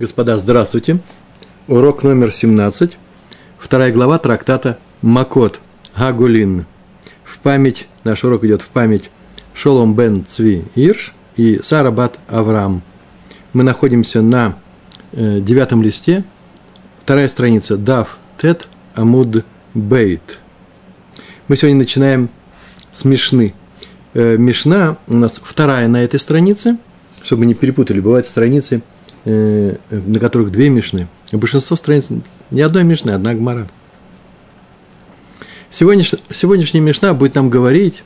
Господа, здравствуйте. Урок номер 17. Вторая глава трактата Макот Гагулин. В память, наш урок идет в память Шолом бен Цви Ирш и Сарабат Авраам. Мы находимся на э, девятом листе, вторая страница Дав Тет Амуд Бейт. Мы сегодня начинаем с Мишны. Э, Мишна у нас вторая на этой странице, чтобы не перепутали, бывают страницы – Э, на которых две мишны. большинство страниц ни одной мишны, одна гмара. Сегодняш, сегодняшняя мишна будет нам говорить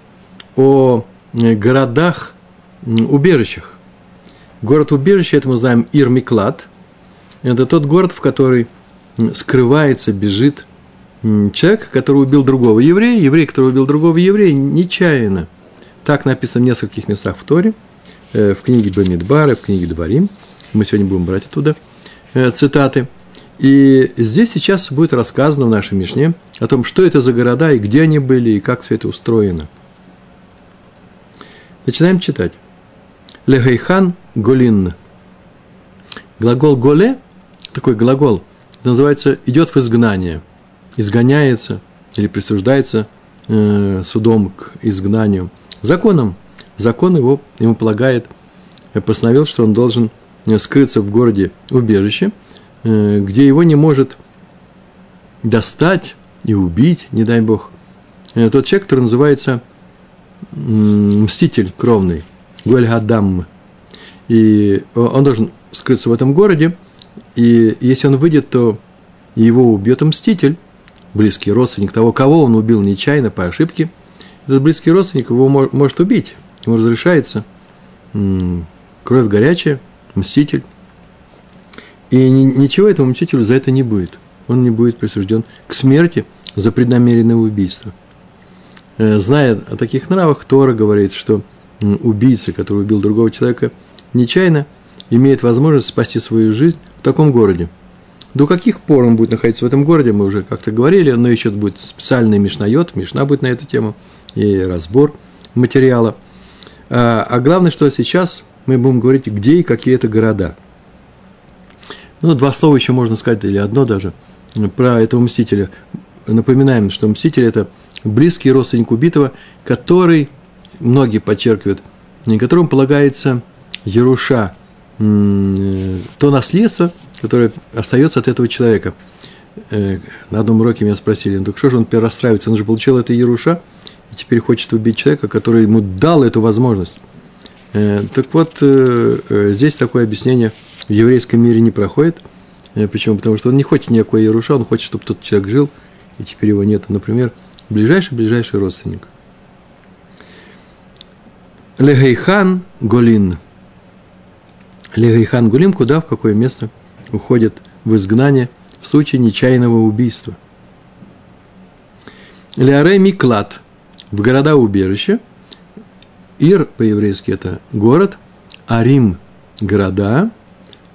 о э, городах, убежищах. Город-убежище, это мы знаем Ирмиклад. Это тот город, в который скрывается, бежит человек, который убил другого еврея, еврей, который убил другого еврея, нечаянно. Так написано в нескольких местах в Торе, э, в книге Бамидбара, в книге Дворим – мы сегодня будем брать оттуда э, цитаты. И здесь сейчас будет рассказано в нашей Мишне о том, что это за города, и где они были, и как все это устроено. Начинаем читать. Легейхан голин. Глагол голе, такой глагол, называется идет в изгнание, изгоняется или присуждается э, судом к изгнанию. Законом. Закон его, ему полагает, постановил, что он должен Э, скрыться в городе убежище, э, где его не может достать и убить, не дай бог, э, тот человек, который называется мститель кровный, Гуэльгадам. И он должен скрыться в этом городе, и если он выйдет, то его убьет мститель, близкий родственник того, кого он убил нечаянно, по ошибке. Этот близкий родственник его может убить, ему разрешается кровь горячая – мститель. И ничего этому мстителю за это не будет. Он не будет присужден к смерти за преднамеренное убийство. Э, зная о таких нравах, Тора говорит, что убийца, который убил другого человека нечаянно, имеет возможность спасти свою жизнь в таком городе. До каких пор он будет находиться в этом городе, мы уже как-то говорили, но еще будет специальный мишнайот, мишна будет на эту тему, и разбор материала. А, а главное, что сейчас мы будем говорить, где и какие это города. Ну, два слова еще можно сказать, или одно даже, про этого мстителя. Напоминаем, что мститель – это близкий родственник убитого, который, многие подчеркивают, которому полагается Еруша, то наследство, которое остается от этого человека. Э, на одном уроке меня спросили, ну так что же он теперь расстраивается, он же получил это Еруша, и теперь хочет убить человека, который ему дал эту возможность. Э, так вот, э, э, здесь такое объяснение в еврейском мире не проходит. Почему? Потому что он не хочет никакой Яруша, он хочет, чтобы тот человек жил, и теперь его нет. Например, ближайший-ближайший родственник. Легейхан Голин. Легейхан Гулим, куда, в какое место уходит в изгнание в случае нечаянного убийства. Леарей Миклад в города-убежища – Ир по-еврейски это город, Арим – города,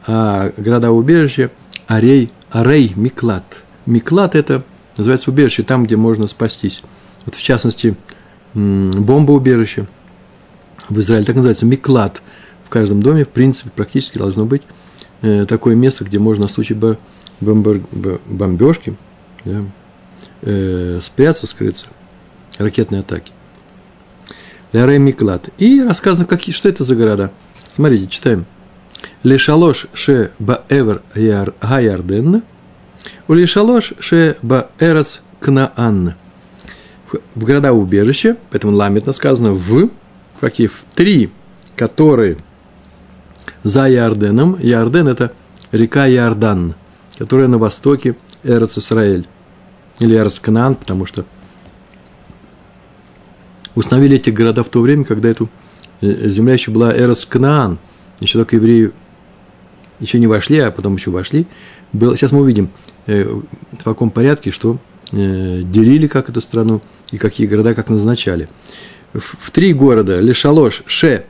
а города-убежище – Арей, Арей – Миклад. Миклад – это называется убежище, там, где можно спастись. Вот в частности, бомбоубежище в Израиле так называется Миклад. В каждом доме, в принципе, практически должно быть э, такое место, где можно в случае бомбежки да, э, спрятаться, скрыться, ракетной атаки. Лярей Миклад. И рассказано, какие, что это за города. Смотрите, читаем. Лешалош ше баэвер гаярден, у лешалош ше баэрас кнаан. В города убежища, поэтому ламетно сказано в, какие в три, которые за Ярденом. Ярден – это река Ярдан, которая на востоке Эрец Исраэль. Или Эрец Кнаан, потому что – установили эти города в то время, когда эту э, земля еще была Эрос Кнаан, еще только евреи еще не вошли, а потом еще вошли. Было, сейчас мы увидим, э, в каком порядке, что э, делили как эту страну и какие города как назначали. В три города, Лешалош, Ше,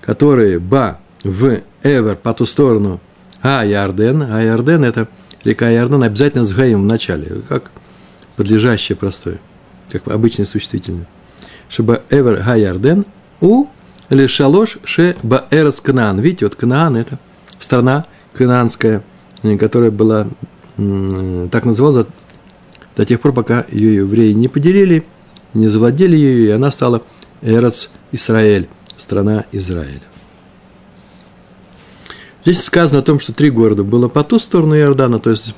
которые Ба, в, Эвер, по ту сторону, А, Ярден, а Ярден – это река Ярден, обязательно с Гаем в начале, как подлежащее простое, как обычное существительное шеба эвер гаярден у лешалош ше баэрс Кнаан. Видите, вот Кнаан – это страна, Кананская, которая была, так называлась до тех пор, пока ее евреи не поделили, не завладели ее, и она стала Эрец Израиль, страна Израиля. Здесь сказано о том, что три города было по ту сторону Иордана, то есть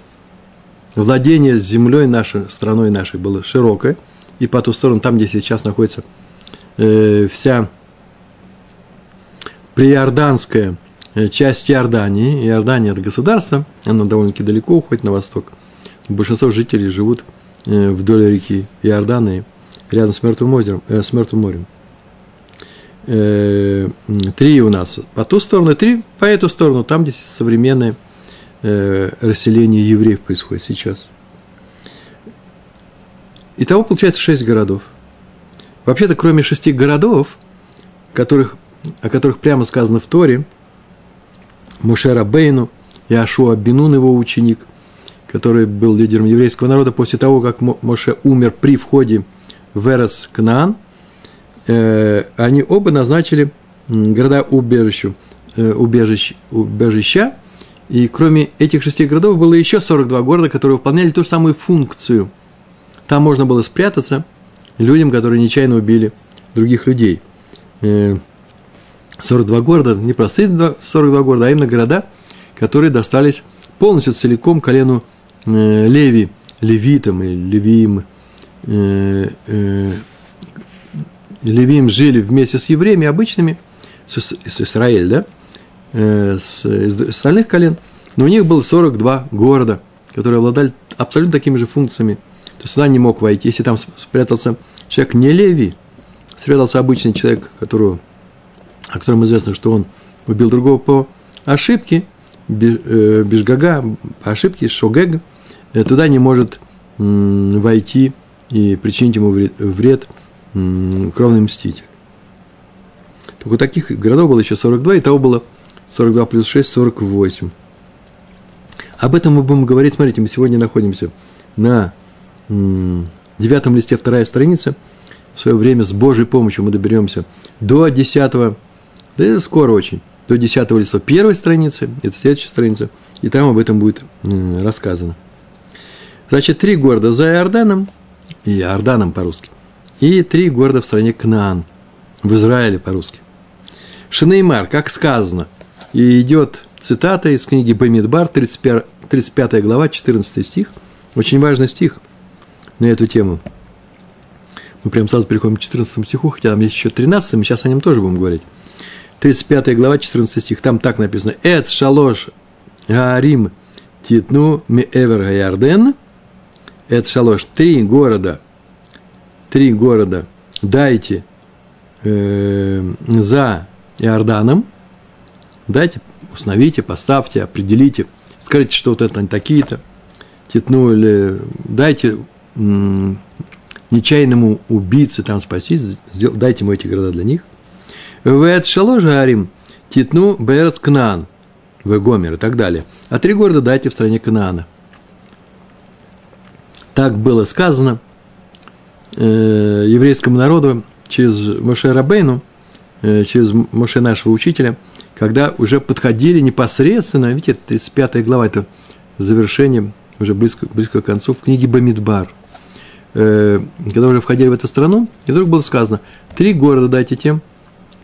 владение землей нашей, страной нашей было широкое, и по ту сторону, там, где сейчас находится э, вся приорданская э, часть Иордании, Иордания – это государство, оно довольно-таки далеко уходит на восток, большинство жителей живут э, вдоль реки Иорданы, рядом с Мертвым, озером, э, с Мертвым морем. Э, три у нас по ту сторону, три по эту сторону, там, где современное э, расселение евреев происходит сейчас. Итого получается шесть городов. Вообще-то, кроме шести городов, которых, о которых прямо сказано в Торе, Мушера Бейну, Яшуа Бинун, его ученик, который был лидером еврейского народа после того, как Моше умер при входе в Эрос Кнаан, э, они оба назначили города убежищу, э, убежищ, убежища, и кроме этих шести городов было еще 42 города, которые выполняли ту же самую функцию. Там можно было спрятаться людям, которые нечаянно убили других людей. 42 э, города, не простые 42 города, а именно города, которые достались полностью целиком колену э, Леви, левитам или левиим, э, левиим жили вместе с евреями обычными, с, с Израиль, да, с, из остальных колен, но у них было 42 города, которые обладали абсолютно такими же функциями. То туда не мог войти, если там спрятался человек не Леви, спрятался обычный человек, которого, о котором известно, что он убил другого по ошибке, Бежгага, по ошибке, Шогег, э, туда не может войти и причинить ему вред, вред кровный мститель. Так вот таких городов было еще 42, и того было 42 плюс 6, 48. Об этом мы будем говорить, смотрите, мы сегодня находимся на девятом листе, вторая страница. В свое время с Божьей помощью мы доберемся до десятого, да скоро очень, до десятого листа первой страницы, это следующая страница, и там об этом будет рассказано. Значит, три города за Иорданом, и Иорданом по-русски, и три города в стране Кнаан, в Израиле по-русски. Шинеймар, как сказано, и идет цитата из книги Бамидбар, 35, 35 глава, 14 стих, очень важный стих – на эту тему. Мы прям сразу переходим к 14 стиху, хотя там есть еще 13, мы сейчас о нем тоже будем говорить. 35 глава, 14 стих, там так написано. «Эт шалош гаарим титну ми эвер гаярден». «Эт шалош» – три города, три города дайте э, за Иорданом, дайте, установите, поставьте, определите, скажите, что вот это они такие-то, титну или дайте нечаянному убийце там спастись, дайте ему эти города для них. Вэт Шаложа Арим, Титну Берец Кнаан, в Гомер и так далее. А три города дайте в стране Кнаана. Так было сказано э, еврейскому народу через Моше Рабейну, э, через Моше нашего учителя, когда уже подходили непосредственно, видите, 35 глава, это завершение, уже близко, близко к концу, в книге Бамидбар – э, когда уже входили в эту страну, и вдруг было сказано, три города дайте тем,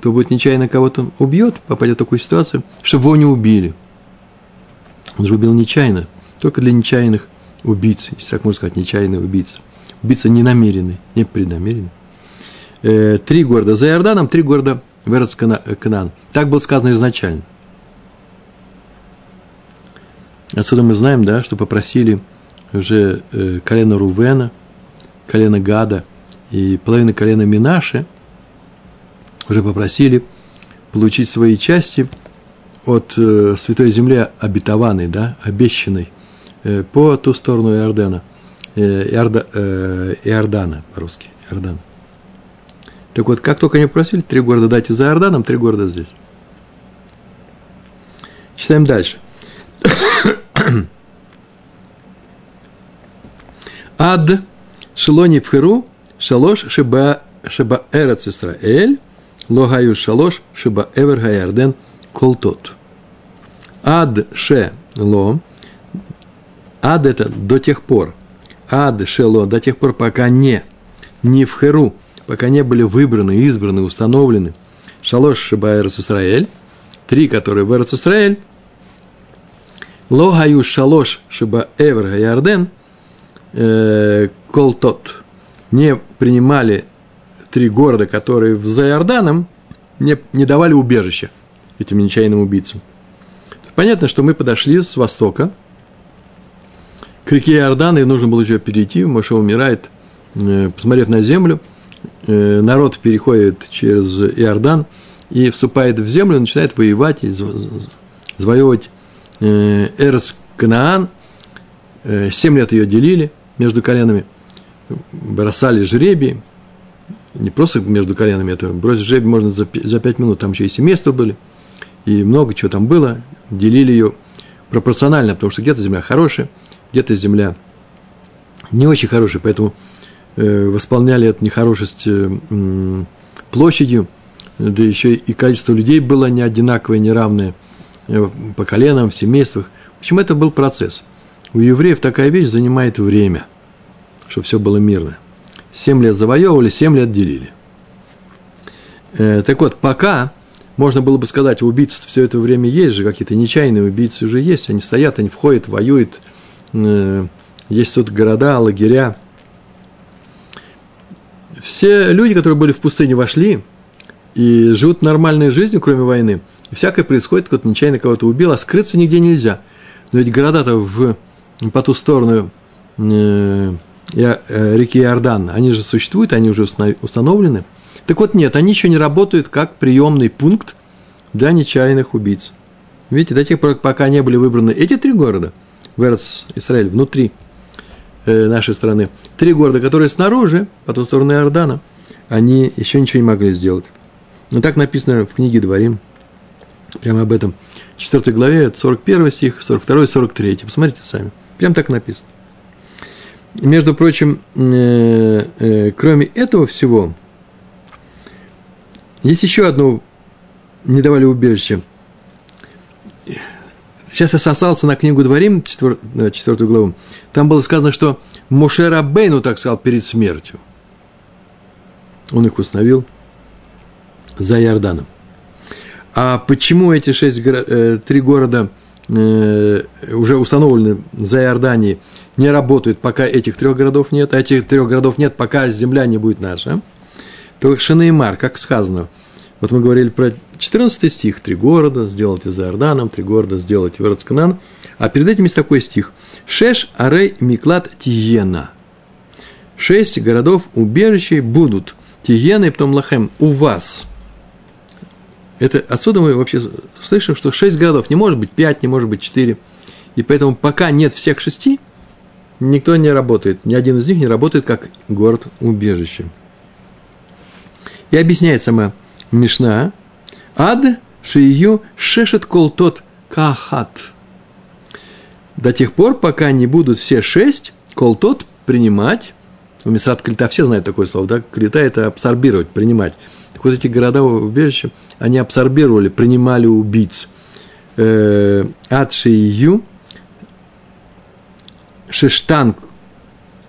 кто будет нечаянно кого-то убьет, попадет в такую ситуацию, чтобы его не убили. Он же убил нечаянно, только для нечаянных убийц, если так можно сказать, нечаянный убийца. Убийца ненамеренный, не преднамеренный. Э, три города за Иорданом, три города в Эрц Канан. Так было сказано изначально. Отсюда мы знаем, да, что попросили уже э, колено Рувена – колена Гада и половина колена Минаши уже попросили получить свои части от э, Святой Земли обетованной, да, обещанной, э, по ту сторону Иордана, э, Иорда, э, Иордана по-русски, Иордан. Так вот, как только они попросили, три города дайте за Иорданом, три города здесь. Читаем дальше. Ад Шлони Пхеру, Шалош Шиба, Шиба Эрец Исраэль, Логаю Шалош Шиба Эвер Гаярден Колтот. Ад ше ло. Ад это до тех пор. Ад ше ло до тех пор, пока не. Не в херу. Пока не были выбраны, избраны, установлены. Шалош шиба Израиль. Три, которые в Израиль. Ло гаю шалош шиба эвер гаярден. Э, кол тот. Не принимали три города, которые за Иорданом, не, не давали убежища этим нечаянным убийцам. Понятно, что мы подошли с востока к реке Иордан, и нужно было еще перейти, Моше умирает, э, посмотрев на землю, э, народ переходит через Иордан и вступает в землю, начинает воевать и завоевывать Эрс Канаан. Семь лет ее делили между коленами, бросали жребии, не просто между коленами, это бросить жребий можно за, за пять минут, там еще и семейства были, и много чего там было, делили ее пропорционально, потому что где-то земля хорошая, где-то земля не очень хорошая, поэтому э, восполняли эту нехорошесть э, площадью, да еще и количество людей было не одинаковое, неравное э, по коленам, в семействах. В общем, это был процесс. У евреев такая вещь занимает время, чтобы все было мирно. Семь лет завоевывали, семь лет делили. Э, так вот, пока можно было бы сказать, убийц все это время есть же, какие-то нечаянные убийцы уже есть, они стоят, они входят, воюют, э, есть тут города, лагеря. Все люди, которые были в пустыне, вошли и живут нормальной жизнью, кроме войны. И всякое происходит, кто-то нечаянно кого-то убил, а скрыться нигде нельзя. Но ведь города-то в, по ту сторону э, э, реки Иордан, они же существуют, они уже установлены – так вот, нет, они еще не работают как приемный пункт для нечаянных убийц. Видите, до тех пор, пока не были выбраны эти три города, в Эрц, Израиль, внутри э, нашей страны, три города, которые снаружи, по ту сторону Иордана, они еще ничего не могли сделать. Но так написано в книге Дворим, прямо об этом. В 4 главе, 41 стих, 42, 43. Посмотрите сами. Прям так написано. Между прочим, э, э, кроме этого всего, есть еще одно не давали убежище. Сейчас я сосался на книгу Дворим, четвертую, главу. Там было сказано, что Мошера Бейну так сказал перед смертью. Он их установил за Иорданом. А почему эти шесть, э, три города уже установлены за Иорданией не работают, пока этих трех городов нет, а этих трех городов нет, пока земля не будет наша? то Шанеймар, как сказано, вот мы говорили про 14 стих, три города сделайте за Иорданом, три города сделайте в Эрцканан, а перед этим есть такой стих, Шеш Арей Миклад Тиена. Шесть городов убежищей будут, Тиена и потом Лахем, у вас. Это отсюда мы вообще слышим, что шесть городов, не может быть пять, не может быть четыре. И поэтому пока нет всех шести, никто не работает, ни один из них не работает как город-убежище. И объясняет сама Мишна, ад шию шешет кол тот кахат. До тех пор, пока не будут все шесть, кол тот принимать, у Мисрат Клита все знают такое слово, да? Клита – это абсорбировать, принимать. Так вот эти города убежища, они абсорбировали, принимали убийц. Э, ад шию шештан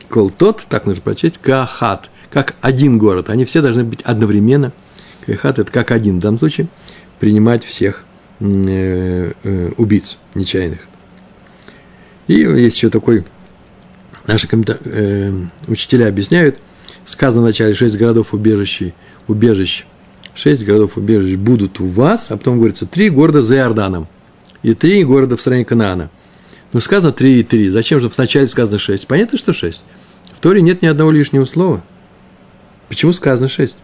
кол тот, так нужно прочесть, кахат – как один город. Они все должны быть одновременно. Кайхат – это как один в данном случае, принимать всех э, э, убийц нечаянных. И есть еще такой, наши э, учителя объясняют, сказано в начале шесть городов убежищ, убежищ, шесть городов убежищ будут у вас, а потом говорится три города за Иорданом и три города в стране Канаана. Ну, сказано три и три. Зачем же вначале сказано шесть? Понятно, что шесть. В Торе нет ни одного лишнего слова – Почему сказано шесть?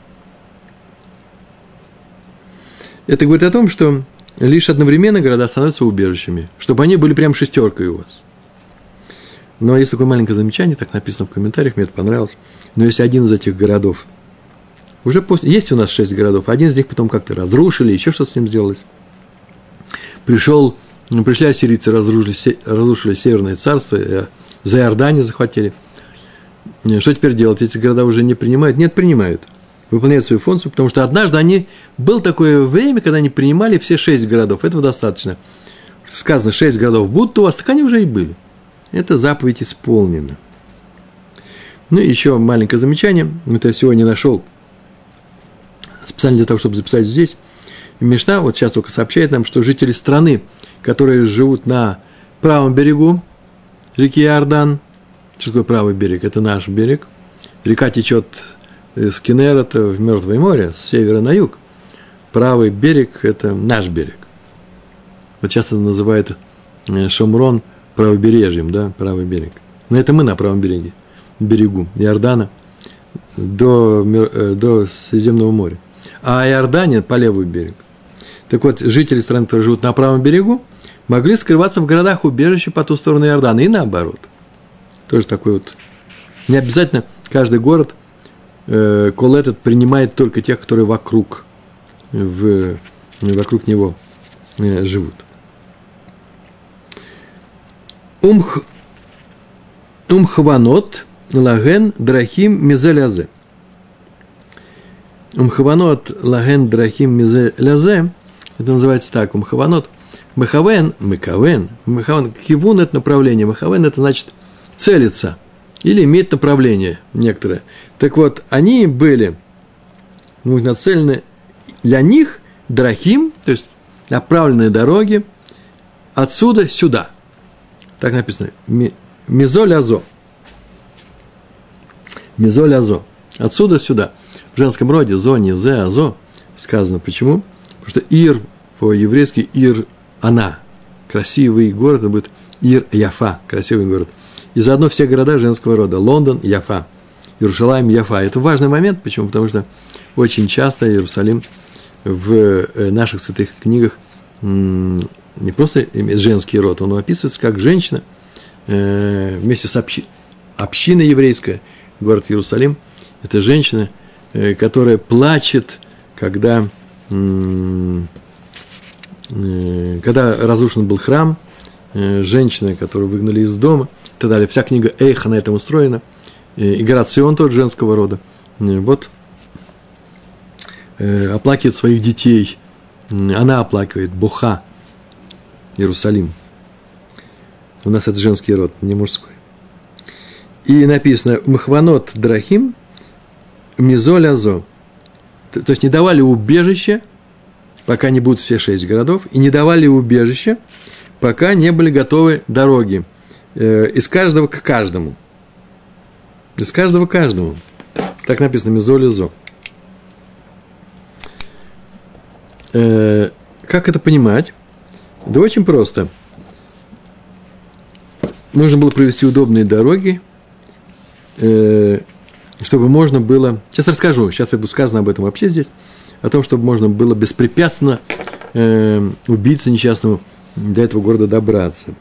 Это говорит о том, что лишь одновременно города становятся убежищами, чтобы они были прям шестеркой у вас. Но есть такое маленькое замечание, так написано в комментариях, мне это понравилось. Но если один из этих городов, уже после, есть у нас шесть городов, один из них потом как-то разрушили, еще что с ним сделалось. Пришел, ну, пришли ассирийцы, разрушили, разрушили Северное царство, э, за Иордане захватили – что теперь делать? Эти города уже не принимают? Нет, принимают. Выполняют свою функцию, потому что однажды они... Было такое время, когда они принимали все шесть городов. Этого достаточно. сказано, шесть городов будут у вас, так они уже и были. Это заповедь исполнена. Ну и еще маленькое замечание. Это я сегодня нашел специально для того, чтобы записать здесь. Мишна вот сейчас только сообщает нам, что жители страны, которые живут на правом берегу реки Иордан, что такое правый берег? Это наш берег. Река течет с Кенерата в Мертвое море, с севера на юг. Правый берег – это наш берег. Вот часто называют э, Шомрон правобережьем, да, правый берег. Но это мы на правом береге, берегу Иордана до, э, до Средиземного моря. А Иордания по левый берег. Так вот, жители стран, которые живут на правом берегу, могли скрываться в городах убежища по ту сторону Иордана и наоборот. Тоже такой вот. Не обязательно каждый город э, кол этот принимает только тех, которые вокруг, в, вокруг него э, живут. Умх, умхванот лаген драхим мизелязе. Умхванот лаген драхим мизелязе – это называется так, умхаванот. Махавен, махавен, махавен, кивун – это направление, махавен – это значит целиться или иметь направление некоторое. Так вот, они были ну, нацелены для них драхим, то есть направленные дороги отсюда сюда. Так написано. Мизоль азо. Мизоль азо. Отсюда сюда. В женском роде зо, не зе, азо сказано. Почему? Потому что Ир по-еврейски Ир – она. Красивый город, это будет Ир Яфа, красивый город. И заодно все города женского рода. Лондон – Яфа. Иерусалим – Яфа. Это важный момент. Почему? Потому что очень часто Иерусалим в э, наших святых книгах не просто женский род, он описывается как женщина э, вместе с общи, общиной еврейской, город Иерусалим. Это женщина, которая плачет, когда Э, когда разрушен был храм, э, женщины, которую выгнали из дома и так далее. Вся книга Эйха на этом устроена. Э, и Горацион тот женского рода. Вот оплакивает своих детей. Она оплакивает Буха, Иерусалим. У нас это женский род, не мужской. И написано Махванот Драхим Мизоль Азо. То есть не давали убежище – пока не будут все шесть городов, и не давали убежища, пока не были готовы дороги э, из каждого к каждому. Из каждого к каждому. Так написано Мизолизо. Э, как это понимать? Да очень просто. Нужно было провести удобные дороги, э, чтобы можно было... Сейчас расскажу, сейчас я буду сказано об этом вообще здесь о том, чтобы можно было беспрепятственно э, убийце несчастному до этого города добраться.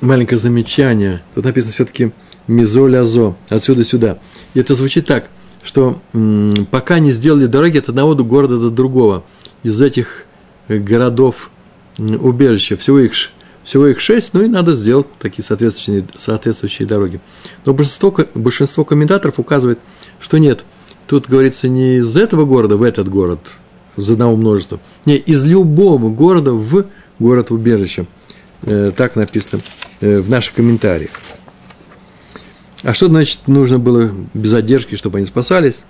Маленькое замечание. Тут написано все-таки мизолязо, отсюда сюда. И это звучит так, что м, пока не сделали дороги от одного города до другого, из этих городов убежища, всего их всего их шесть, ну и надо сделать такие соответствующие, соответствующие дороги. Но большинство, большинство комментаторов указывает, что нет, тут говорится не из этого города в этот город, из одного множества, не, из любого города в город-убежище. Э, так написано э, в наших комментариях. А что значит нужно было без задержки, чтобы они спасались?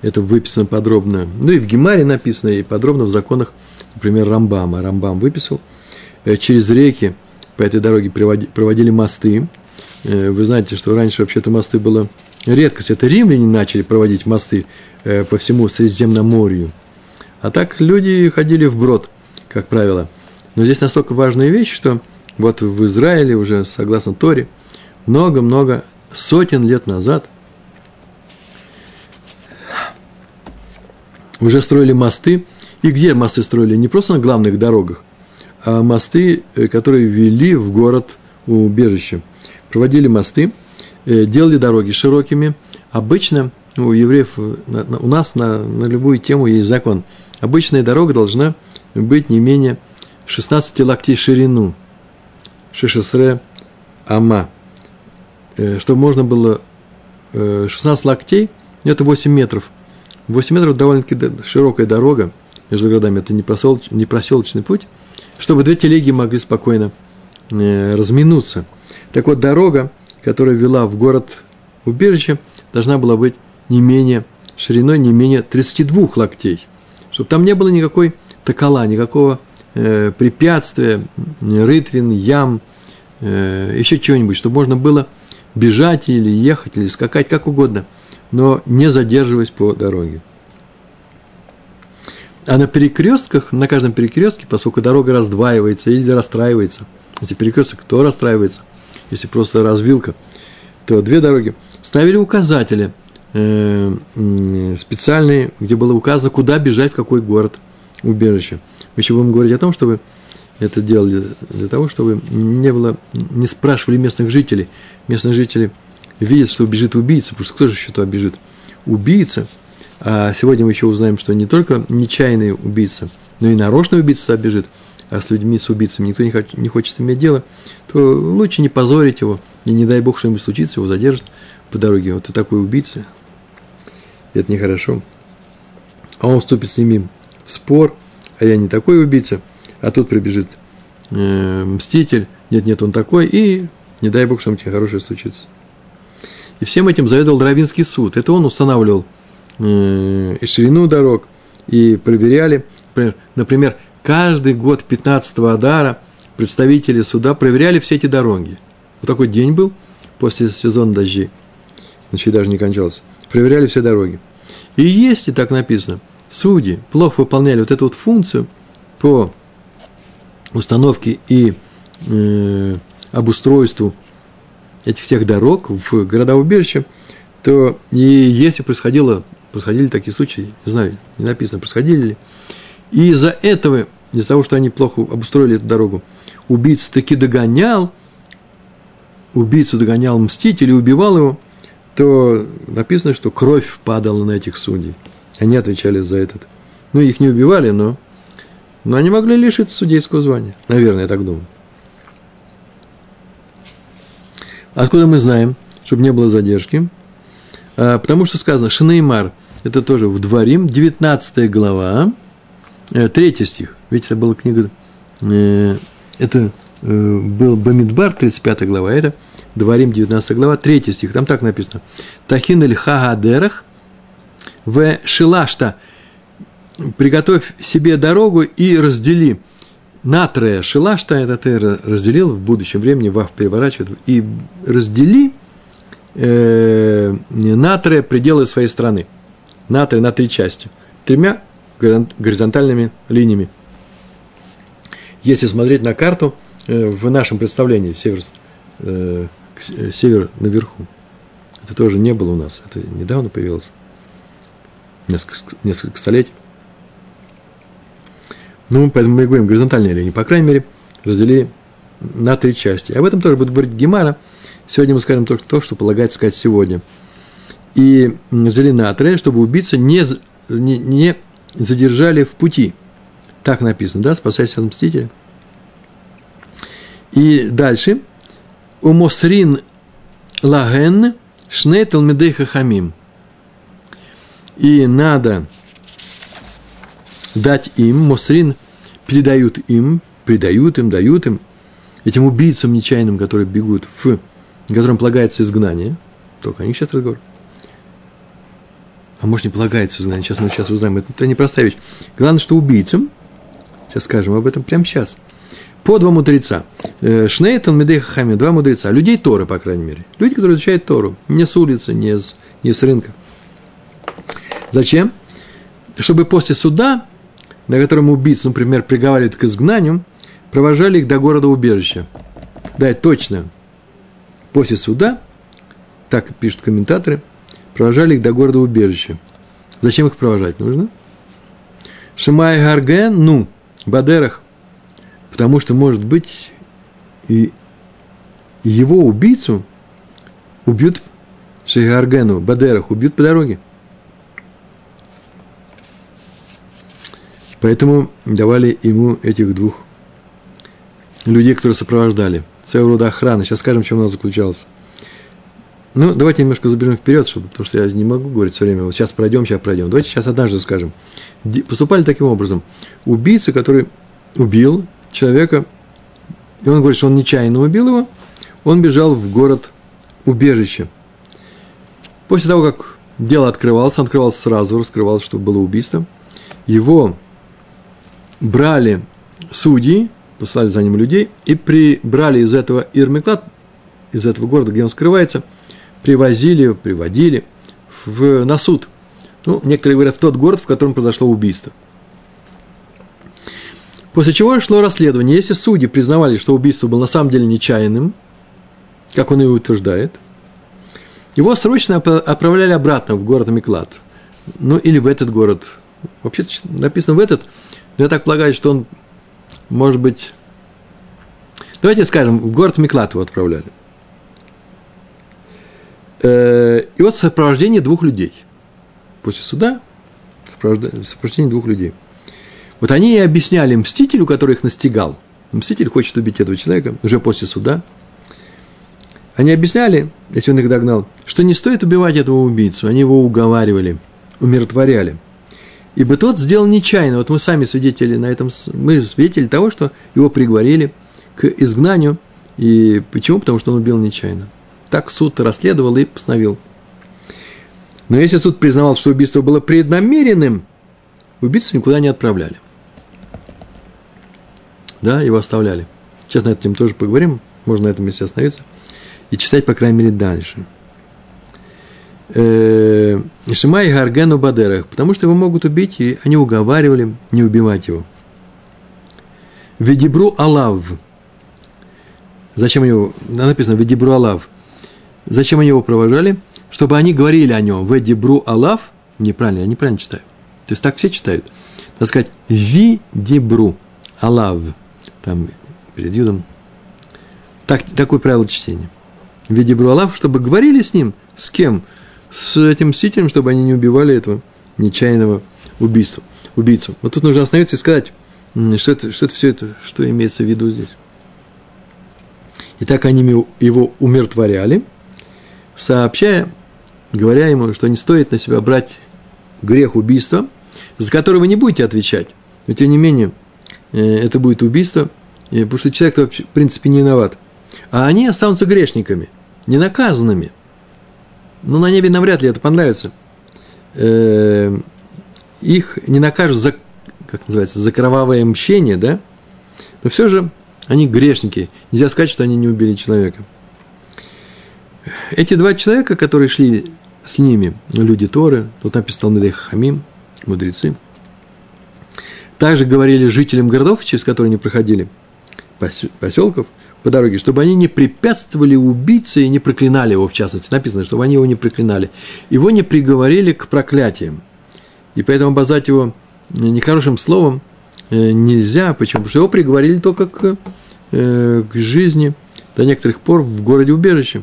Это выписано подробно. Ну и в Гемаре написано, и подробно в законах, например, Рамбама. Рамбам выписал – через реки по этой дороге проводили мосты. Э, вы знаете, что раньше вообще-то мосты было редкость. Это римляне начали проводить мосты э, по всему Средиземноморью. А так люди ходили вброд, как правило. Но здесь настолько важная вещь, что вот в Израиле уже, согласно Торе, много-много сотен лет назад уже строили мосты. И где мосты строили? Не просто на главных дорогах, мосты, э, которые вели в город убежище. Проводили мосты, э, делали дороги широкими. Обычно у евреев, э, у нас на, на любую тему есть закон. Обычная дорога должна быть не менее 16 локтей ширину. Шишесре ама. Чтобы можно было 16 локтей, это 8 метров. 8 метров довольно-таки широкая дорога между городами, это не проселочный путь, чтобы две телеги могли спокойно э, разминуться. Так вот, дорога, которая вела в город убежище, должна была быть не менее шириной не менее 32 локтей, чтобы там не было никакой токола, никакого э, препятствия, рытвин, ям, э, еще чего-нибудь, чтобы можно было бежать или ехать, или скакать, как угодно, но не задерживаясь по дороге. А на перекрестках, на каждом перекрестке, поскольку дорога раздваивается или расстраивается, если перекресток, то расстраивается, если просто развилка, то две дороги, ставили указатели э, специальные, где было указано, куда бежать, в какой город убежище. Мы еще будем говорить о том, чтобы это делали для того, чтобы не было, не спрашивали местных жителей. Местные жители видят, что бежит убийца, потому что кто же еще туда бежит? Убийца. А сегодня мы еще узнаем, что не только нечаянный убийца, но и нарочный убийца бежит. А с людьми, с убийцами никто не хочет, не хочет иметь дело, то лучше не позорить его, и не дай бог что-нибудь случится, его задержат по дороге. Вот ты такой убийца. Это нехорошо. А он вступит с ними в спор, а я не такой убийца – а тут прибежит э, мститель, нет, нет, он такой, и не дай бог, что-нибудь хорошее случится. И всем этим заведовал Равинский суд. Это он устанавливал и ширину дорог, и проверяли, например, каждый год 15-го Адара представители суда проверяли все эти дороги. Вот такой день был после сезона дождей, ночи даже не кончался. Проверяли все дороги. И если так написано, судьи плохо выполняли вот эту вот функцию по установке и э, обустройству этих всех дорог в города-убежища, то и если происходило, происходили такие случаи, не знаю, не написано, происходили ли, и из-за этого, из-за того, что они плохо обустроили эту дорогу, убийца таки догонял, убийцу догонял мститель и убивал его, то написано, что кровь падала на этих судей. Они отвечали за этот. Ну, их не убивали, но но они могли лишиться судейского звания. Наверное, я так думаю. Откуда мы знаем, чтобы не было задержки? А, потому что сказано Шинеймар, это тоже в Дворим, 19 глава, 3 э, стих. Ведь это была книга, э, это э, был Бамидбар, 35 глава, это Дворим, 19 глава, 3 стих. Там так написано. Тахин эль хагадерах в шилашта – приготовь себе дорогу и раздели. Натрия шилашта, это ты разделил в будущем времени, вав переворачивает, и раздели э, натрия пределы своей страны. Натрия на три части, тремя горизонтальными линиями. Если смотреть на карту, э, в нашем представлении север, э, север наверху, это тоже не было у нас, это недавно появилось, несколько, несколько столетий. Ну, поэтому мы говорим горизонтальные линии. По крайней мере, раздели на три части. Об этом тоже будет говорить Гемара. Сегодня мы скажем только то, что полагается сказать сегодня. И натрия, чтобы убийца не, не, не задержали в пути. Так написано, да, спасайся от мстителя. И дальше. Умосрин лаген шнейтел медейха хамим. И надо дать им, Мосрин передают им, придают им, дают им, этим убийцам нечаянным, которые бегут в, которым полагается изгнание, только о них сейчас разговор. А может, не полагается изгнание, сейчас мы сейчас узнаем, это, это непростая вещь. Главное, что убийцам, сейчас скажем об этом прямо сейчас, по два мудреца. Э, Шнейтон, Медей Хахами, два мудреца. Людей Торы, по крайней мере. Люди, которые изучают Тору. Не с улицы, не с, не с рынка. Зачем? Чтобы после суда на котором убийцу, например, приговаривают к изгнанию, провожали их до города убежища. Да, точно. После суда, так пишут комментаторы, провожали их до города убежища. Зачем их провожать нужно? Шимай Гарген, ну, Бадерах, потому что, может быть, и его убийцу убьют Шигаргену, Бадерах, убьют по дороге – Поэтому давали ему этих двух людей, которые сопровождали. Своего рода охраны. Сейчас скажем, в чем она заключалась. Ну, давайте немножко забежим вперед, чтобы, потому что я не могу говорить все время, вот сейчас пройдем, сейчас пройдем. Давайте сейчас однажды скажем. Поступали таким образом. Убийца, который убил человека, и он говорит, что он нечаянно убил его, он бежал в город убежище. После того, как дело открывалось, открывалось сразу, раскрывалось, что было убийство, его брали судьи, послали за ним людей, и прибрали из этого Ирмиклад, из этого города, где он скрывается – привозили, приводили в, на суд. Ну, некоторые говорят, в тот город, в котором произошло убийство. После чего шло расследование. Если судьи признавали, что убийство было на самом деле нечаянным, как он и утверждает, его срочно отправляли обратно в город Миклад. Ну, или в этот город. Вообще написано в этот, но я так полагаю, что он, может быть... Давайте скажем, в город Миклад его отправляли. Э, и вот сопровождение двух людей. После суда сопровождение двух людей. Вот они и объясняли мстителю, который их настигал. Мститель хочет убить этого человека уже после суда. Они объясняли, если он их догнал, что не стоит убивать этого убийцу. Они его уговаривали, умиротворяли. Ибо тот сделал нечаянно. Вот мы сами свидетели на этом, мы свидетели того, что его приговорили к изгнанию. И почему? Потому что он убил нечаянно. Так суд расследовал и постановил. Но если суд признавал, что убийство было преднамеренным, убийцу никуда не отправляли. Да, его оставляли. Сейчас на этом тоже поговорим, можно на этом месте остановиться. И читать, по крайней мере, дальше. Э, Шимай Гаргену Бадерах, потому что его могут убить, и они уговаривали не убивать его. Ведибру Алав. Зачем его? Написано Ведибру Алав – Зачем они его провожали? Чтобы они говорили о нем. В дебру Алав. Неправильно, я неправильно читаю. То есть так все читают. Надо сказать ви дебру Алав. Там перед юдом. Так, такое правило чтения. Ви дебру Алав, чтобы говорили с ним. С кем? С этим мстителем, чтобы они не убивали этого нечаянного убийства, убийцу. Вот тут нужно остановиться и сказать, что это, что это все это, что имеется в виду здесь. И так они его умиротворяли – сообщая, говоря ему, что не стоит на себя брать грех убийства, за который вы не будете отвечать. Но тем не менее, э, это будет убийство, потому что человек вообще, в принципе, не виноват. А они останутся грешниками, ненаказанными. Ну, на небе навряд ли это понравится. Э, их не накажут за, как называется, за кровавое мщение, да? Но все же они грешники. Нельзя сказать, что они не убили человека. Эти два человека, которые шли с ними, люди Торы, тут написано Талмидей Хамим, мудрецы, также говорили жителям городов, через которые они проходили, поселков, по дороге, чтобы они не препятствовали убийце и не проклинали его, в частности, написано, чтобы они его не проклинали. Его не приговорили к проклятиям. И поэтому обозвать его нехорошим словом э, нельзя. Почему? Потому что его приговорили только к, э, к жизни до некоторых пор в городе убежище.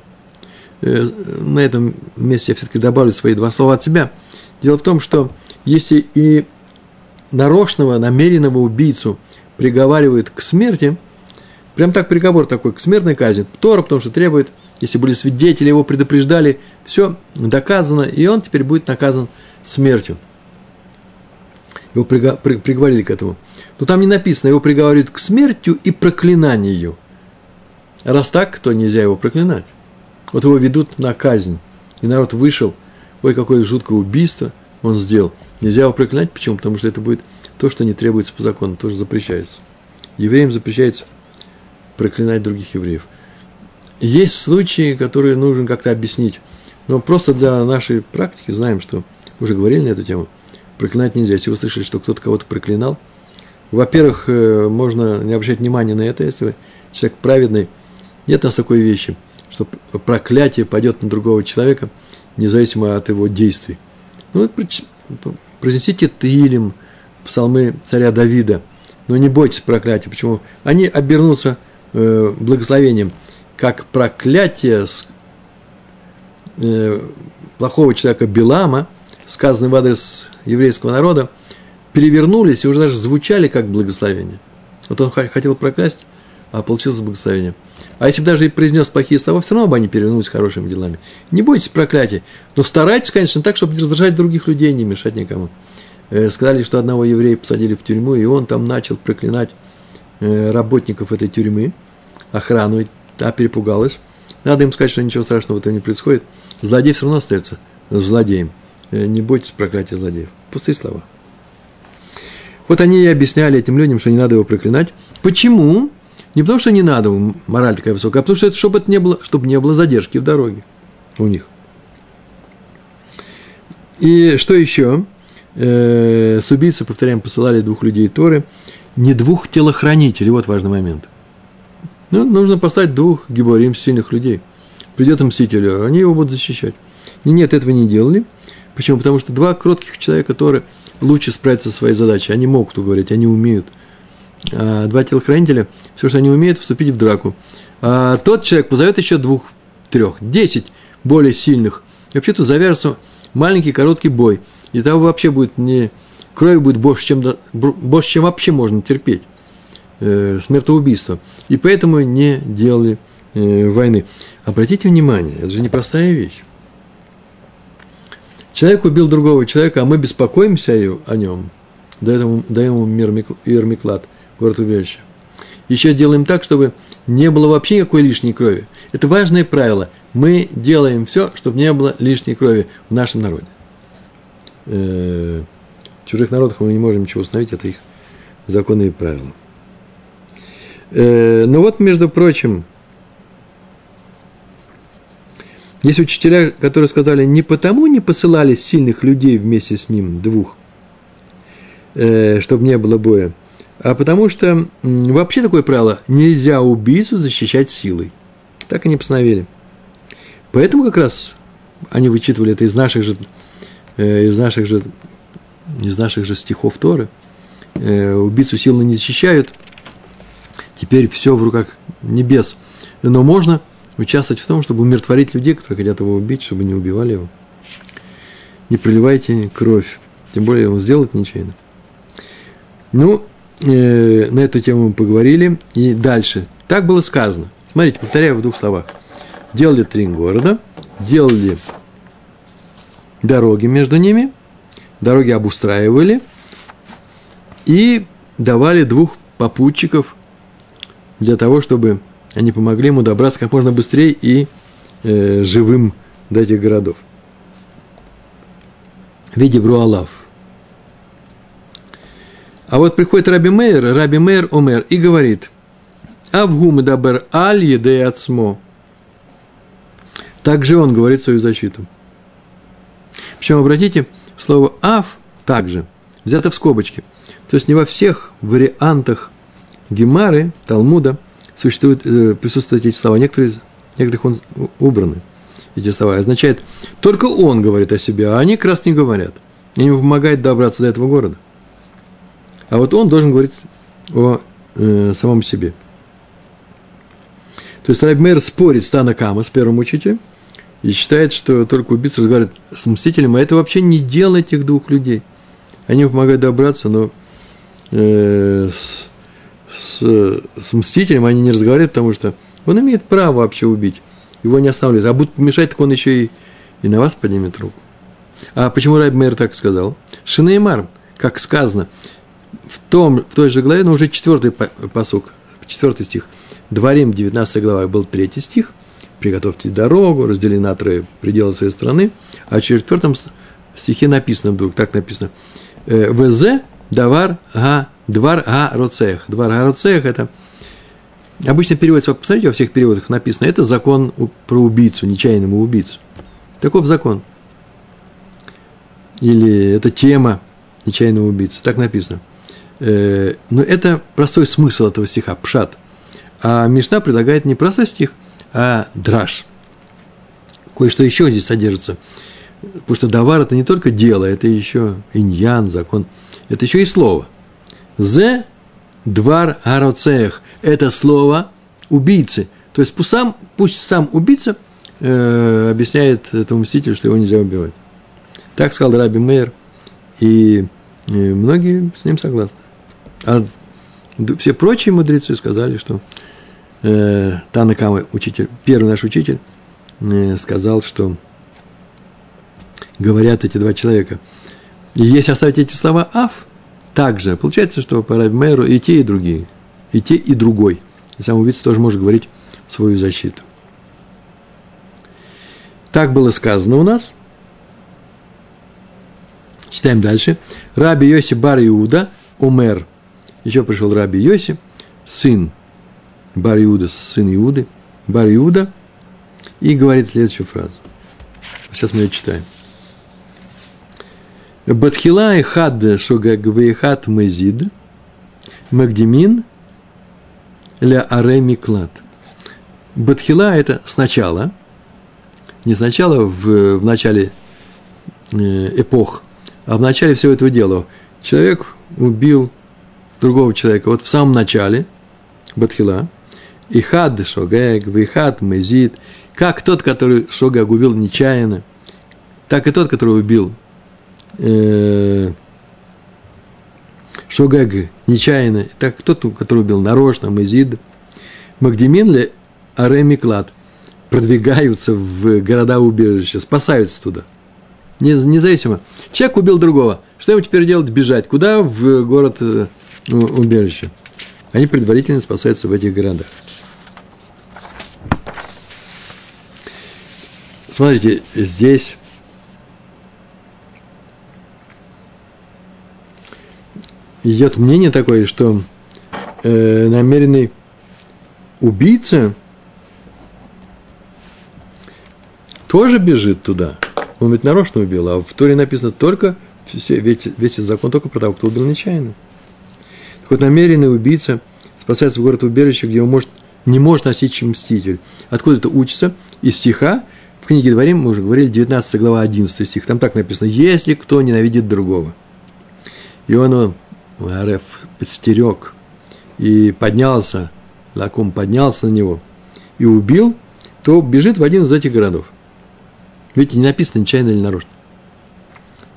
Э, на этом месте я все-таки добавлю свои два слова от себя. Дело в том, что если и нарочного, намеренного убийцу приговаривают к смерти, прям так приговор такой, к смертной казни, Тора, потому что требует, если были свидетели, его предупреждали, все доказано, и он теперь будет наказан смертью. Его приговорили к этому. Но там не написано, его приговаривают к смертью и проклинанию. Раз так, то нельзя его проклинать. Вот его ведут на казнь. И народ вышел, ой, какое жуткое убийство он сделал. Нельзя его проклинать, почему? Потому что это будет то, что не требуется по закону, тоже запрещается. Евреям запрещается проклинать других евреев. Есть случаи, которые нужно как-то объяснить. Но просто для нашей практики знаем, что уже говорили на эту тему. Проклинать нельзя. Если вы слышали, что кто-то кого-то проклинал, во-первых, э, можно не обращать внимания на это, если человек праведный. Нет у нас такой вещи – что проклятие пойдет на другого человека, независимо от его действий. Ну, произнесите Тилем, псалмы царя Давида, но не бойтесь проклятия. Почему? Они обернутся э, благословением, как проклятие с, э, плохого человека Билама, сказанное в адрес еврейского народа, перевернулись и уже даже звучали как благословение. Вот он хотел проклясть а получилось благословение. А если бы даже и произнес плохие слова, все равно бы они перевернулись хорошими делами. Не бойтесь проклятия, но старайтесь, конечно, так, чтобы не раздражать других людей, не мешать никому. Э, сказали, что одного еврея посадили в тюрьму, и он там начал проклинать работников этой тюрьмы, охрану, та перепугалась. Надо им сказать, что ничего страшного этом не происходит. Злодей все равно остается злодеем. Э, не бойтесь проклятия злодеев. Пустые слова. Вот они и объясняли этим людям, что не надо его проклинать. Почему? Не потому, что не надо, мораль такая высокая, а потому что это, чтобы, это не было, чтобы не было задержки в дороге у них. И что еще? Э, с убийцей, повторяем, посылали двух людей Торы, не двух телохранителей, вот важный момент. Ну, нужно поставить двух гиборим, сильных людей. Придет мститель, они его будут защищать. И нет, этого не делали. Почему? Потому что два кротких человека, которые лучше справиться со своей задачей. Они могут уговорить, они умеют. А два телохранителя, все, что они умеют, вступить в драку. А тот человек позовет еще двух, трех, десять более сильных. И вообще-то завяжется маленький короткий бой. И того вообще будет не... Крови будет больше, чем, больше, чем вообще можно терпеть. Э, смертоубийство. И поэтому не делали э, войны. Обратите внимание, это же непростая вещь. Человек убил другого человека, а мы беспокоимся о нем, даем, даем ему мир Ермиклад, город убежища. Еще делаем так, чтобы не было вообще никакой лишней крови. Это важное правило. Мы делаем все, чтобы не было лишней крови в нашем народе. Э, чужих народах мы не можем ничего установить, это их законы и правила. Э, ну вот, между прочим, Есть учителя, которые сказали, не потому не посылали сильных людей вместе с ним, двух, э, чтобы не было боя, а потому что вообще такое правило – нельзя убийцу защищать силой. Так они постановили. Поэтому как раз они вычитывали это из наших же, э, из наших же, из наших же стихов Торы. Э, убийцу силы не защищают. Теперь все в руках небес. Но можно – участвовать в том, чтобы умиротворить людей, которые хотят его убить, чтобы не убивали его. Не проливайте кровь, тем более он сделает нечаянно. Ну, э, на эту тему мы поговорили. И дальше. Так было сказано. Смотрите, повторяю в двух словах. Делали три города, делали дороги между ними, дороги обустраивали и давали двух попутчиков для того, чтобы они помогли ему добраться как можно быстрее и э, живым до этих городов. В виде Бруалав. А вот приходит Раби Мейер, Раби Мейер Омер, и говорит, Авгум дабер аль еде ацмо. Также он говорит свою защиту. Причем, обратите, слово «ав» также взято в скобочки. То есть не во всех вариантах Гемары, Талмуда – существуют, э, присутствуют эти слова. Некоторые, некоторых он убраны, эти слова. Означает, только он говорит о себе, а они как раз не говорят. И ему помогает добраться до этого города. А вот он должен говорить о э, самом себе. То есть Рабмейр спорит с Танакама, с первым учителем, и считает, что только убийца разговаривает с мстителем, а это вообще не дело этих двух людей. Они помогают добраться, но э, с, с, с мстителем они не разговаривают, потому что он имеет право вообще убить. Его не останавливают. А будут мешать, так он еще и, и на вас поднимет руку. А почему Райб Мейер так сказал? Шинеймар, как сказано, в, том, в той же главе, но уже четвертый посук, четвертый стих. Дворим, 19 глава, был третий стих. Приготовьте дорогу, раздели на трое пределы своей страны. А в четвертом стихе написано вдруг, так написано. «Э, ВЗ давар га Двар Гароцех. Двар Гароцех – это обычно переводится, посмотрите, во всех переводах написано, это закон про убийцу, нечаянного убийцу. Таков закон. Или это тема нечаянного убийцы. Так написано. Э, но это простой смысл этого стиха, пшат. А Мишна предлагает не простой стих, а драж. Кое-что еще здесь содержится. Потому что давар – это не только дело, это еще иньян, закон. Это еще и слово – Зе двар ароцех. Это слово убийцы. То есть пусть сам, пусть сам убийца э, объясняет этому мстителю, что его нельзя убивать. Так сказал Раби Мейер, и, и многие с ним согласны. А все прочие мудрецы сказали, что э, Танакама, учитель, первый наш учитель, э, сказал, что говорят эти два человека. И если оставить эти слова «аф», также получается, что по Рабмеру и те, и другие, и те, и другой. И сам убийца тоже может говорить в свою защиту. Так было сказано у нас. Читаем дальше. Раби Йоси бар Иуда умер. Еще пришел Раби Йоси, сын бар Иуда, сын Иуды, бар Иуда, и говорит следующую фразу. Сейчас мы ее читаем. Батхила и хад шогаг вейхат мезид, магдимин ля аре миклад. Батхила – это сначала, не сначала в, в начале э, эпох, а в начале всего этого дела. Человек убил другого человека. Вот в самом начале, Батхила, и хад шогэг, вихад мезид, как тот, который Шогаг убил нечаянно, так и тот, который убил э, Шогаг нечаянно, так и тот, который убил нарочно, мезид, Магдемин ли Аремиклад продвигаются в города-убежища, спасаются туда. Независимо. Человек убил другого. Что ему теперь делать? Бежать. Куда? В город-убежище. Э, Они предварительно спасаются в этих городах. Смотрите, здесь идет мнение такое, что э, намеренный убийца тоже бежит туда. Он ведь нарочно убил, а в Торе написано только, все, весь, весь закон только про того, кто убил нечаянно. Так вот, намеренный убийца спасается в город убежище, где он может, не может носить мститель. Откуда это учится? Из стиха, в книге Дворим, мы уже говорили, 19 глава, 11 стих, там так написано, если кто ненавидит другого. И он, Ареф подстерег и поднялся, Лакум поднялся на него и убил, то бежит в один из этих городов. Видите, не написано нечаянно или нарочно.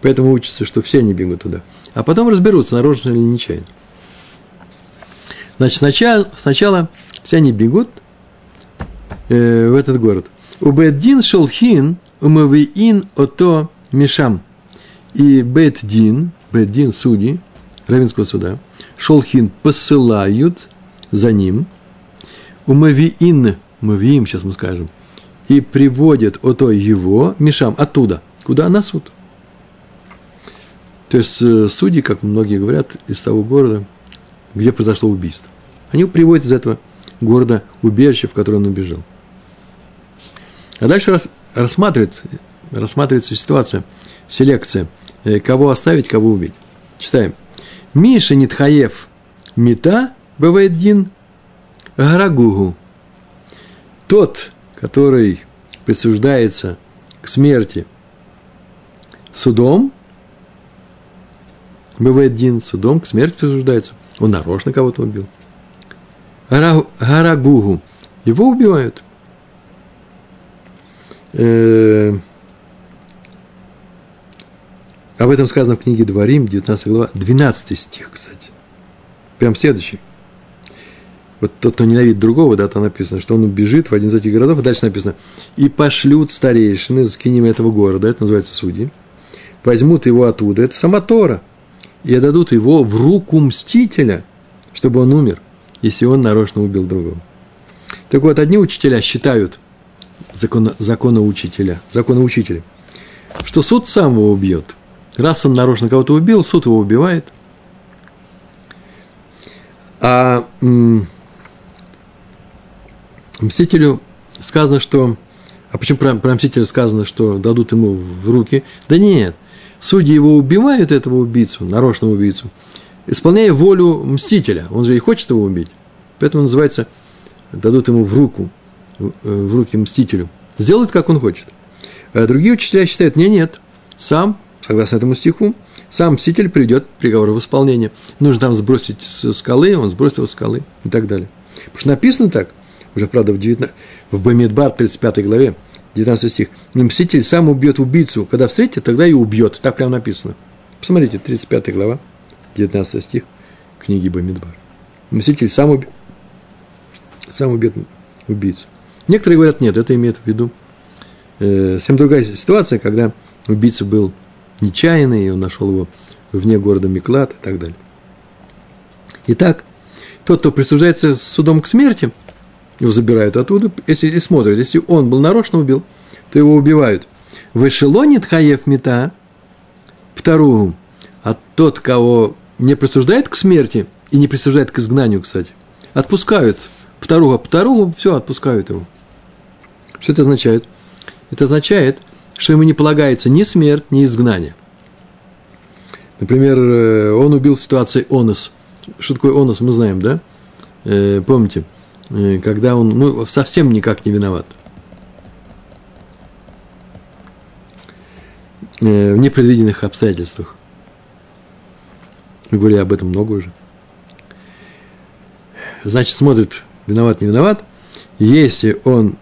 Поэтому учится, что все они бегут туда. А потом разберутся, нарочно или нечаянно. Значит, сначала, сначала все они бегут э, в этот город – Убеддин шолхин умавиин ото мишам. И Бетдин, Бетдин судьи Равенского суда, шолхин посылают за ним, умавиин, мавиим, сейчас мы скажем, и приводят ото его мишам оттуда. Куда? На суд. То есть э, судьи, как многие говорят, из того города, где произошло убийство. Они приводят из этого города убежище, в которое он убежал. А дальше рас, рассматривается, рассматривается ситуация, селекция, э, кого оставить, кого убить. Читаем. Миша Нитхаев Мета бывает Дин Гарагугу. Тот, который присуждается к смерти судом, бывает Дин, судом к смерти присуждается. Он нарочно кого-то убил. Гарагугу. Его убивают – Э, об этом сказано в книге Дворим, 19 глава, 12 стих, кстати. Прям следующий. Вот тот, кто ненавидит другого, да, там написано, что он убежит в один из этих городов, и дальше написано, и пошлют старейшины за кинем этого города, это называется судьи, возьмут его оттуда, это сама Тора, и отдадут его в руку мстителя, чтобы он умер, если он нарочно убил другого. Так вот, одни учителя считают – закона, закона учителя, закона учителя, что суд сам его убьет. Раз он нарочно кого-то убил, суд его убивает. А мстителю сказано, что... А почему про, про мстителя сказано, что дадут ему в руки? Да нет, судьи его убивают, этого убийцу, нарочного убийцу, исполняя волю мстителя. Он же и хочет его убить. Поэтому называется, дадут ему в руку – в руки мстителю, сделает, как он хочет. А другие учителя считают, нет, нет, сам, согласно этому стиху, сам мститель приведет приговор в исполнение. Нужно там сбросить с скалы, он сбросил с скалы и так далее. Потому что написано так, уже, правда, в, 19, в Бамидбар, 35 главе, 19 стих, не мститель сам убьет убийцу, когда встретит, тогда и убьет. Так прямо написано. Посмотрите, 35 глава, 19 стих книги Бамидбар. Мститель сам убьет сам убит убийцу. Некоторые говорят, нет, это имеет в виду э, совсем другая ситуация, когда убийца был нечаянный, и он нашел его вне города Миклад и так далее. Итак, тот, кто присуждается судом к смерти, его забирают оттуда, если и смотрят, если он был нарочно убил, то его убивают. В эшелоне Тхаев Мета, вторую, а тот, кого не присуждает к смерти и не присуждает к изгнанию, кстати, отпускают второго, второго, все, отпускают его. Что это означает? Это означает, что ему не полагается ни смерть, ни изгнание. Например, э, он убил в ситуации онос. Что такое онос, мы знаем, да? Э, помните, э, когда он ну, совсем никак не виноват. В непредвиденных обстоятельствах. Мы говорили об этом много уже. Значит, смотрит, виноват, не виноват. Если он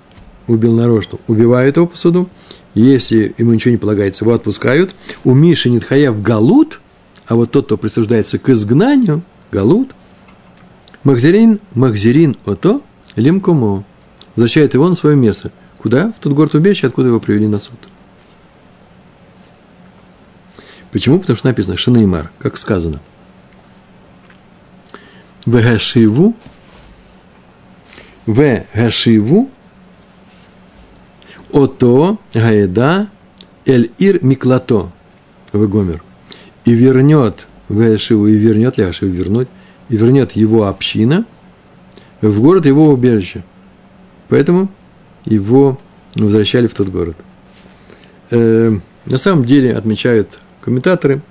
убил нарочно, убивают его по суду. Если ему ничего не полагается, его отпускают. У Миши Нитхая галут, а вот тот, кто присуждается к изгнанию, галут, Махзерин, Махзерин ото, лимкумо, возвращает его на свое место. Куда? В тот город убежище, откуда его привели на суд. Почему? Потому что написано Шинеймар, как сказано. Вегашиву, Вегашиву Ото Гаеда Эль Ир Миклато в Гомер. И вернет Вешиву, и вернет ли Ашиву вернуть, и вернет его община в город его убежища. Поэтому его возвращали в тот город. Э, на самом деле, отмечают комментаторы,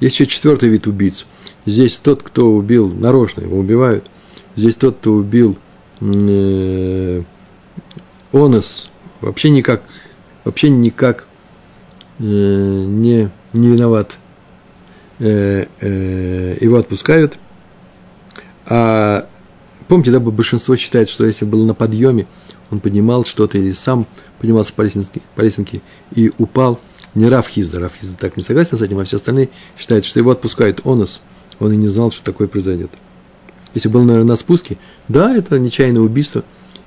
есть еще четвертый вид убийц. Здесь тот, кто убил нарочно, его убивают. Здесь тот, кто убил э, Онос, вообще никак, вообще никак э, не, не виноват. Э, его отпускают. А помните, да, большинство считает, что если был на подъеме, он поднимал что-то или сам поднимался по лесенке, по лесенке и упал, не Раф Хизда, Раф Хизда так не согласен с этим, а все остальные считают, что его отпускают онос, он и не знал, что такое произойдет. Если был на, на спуске, да, это нечаянное убийство,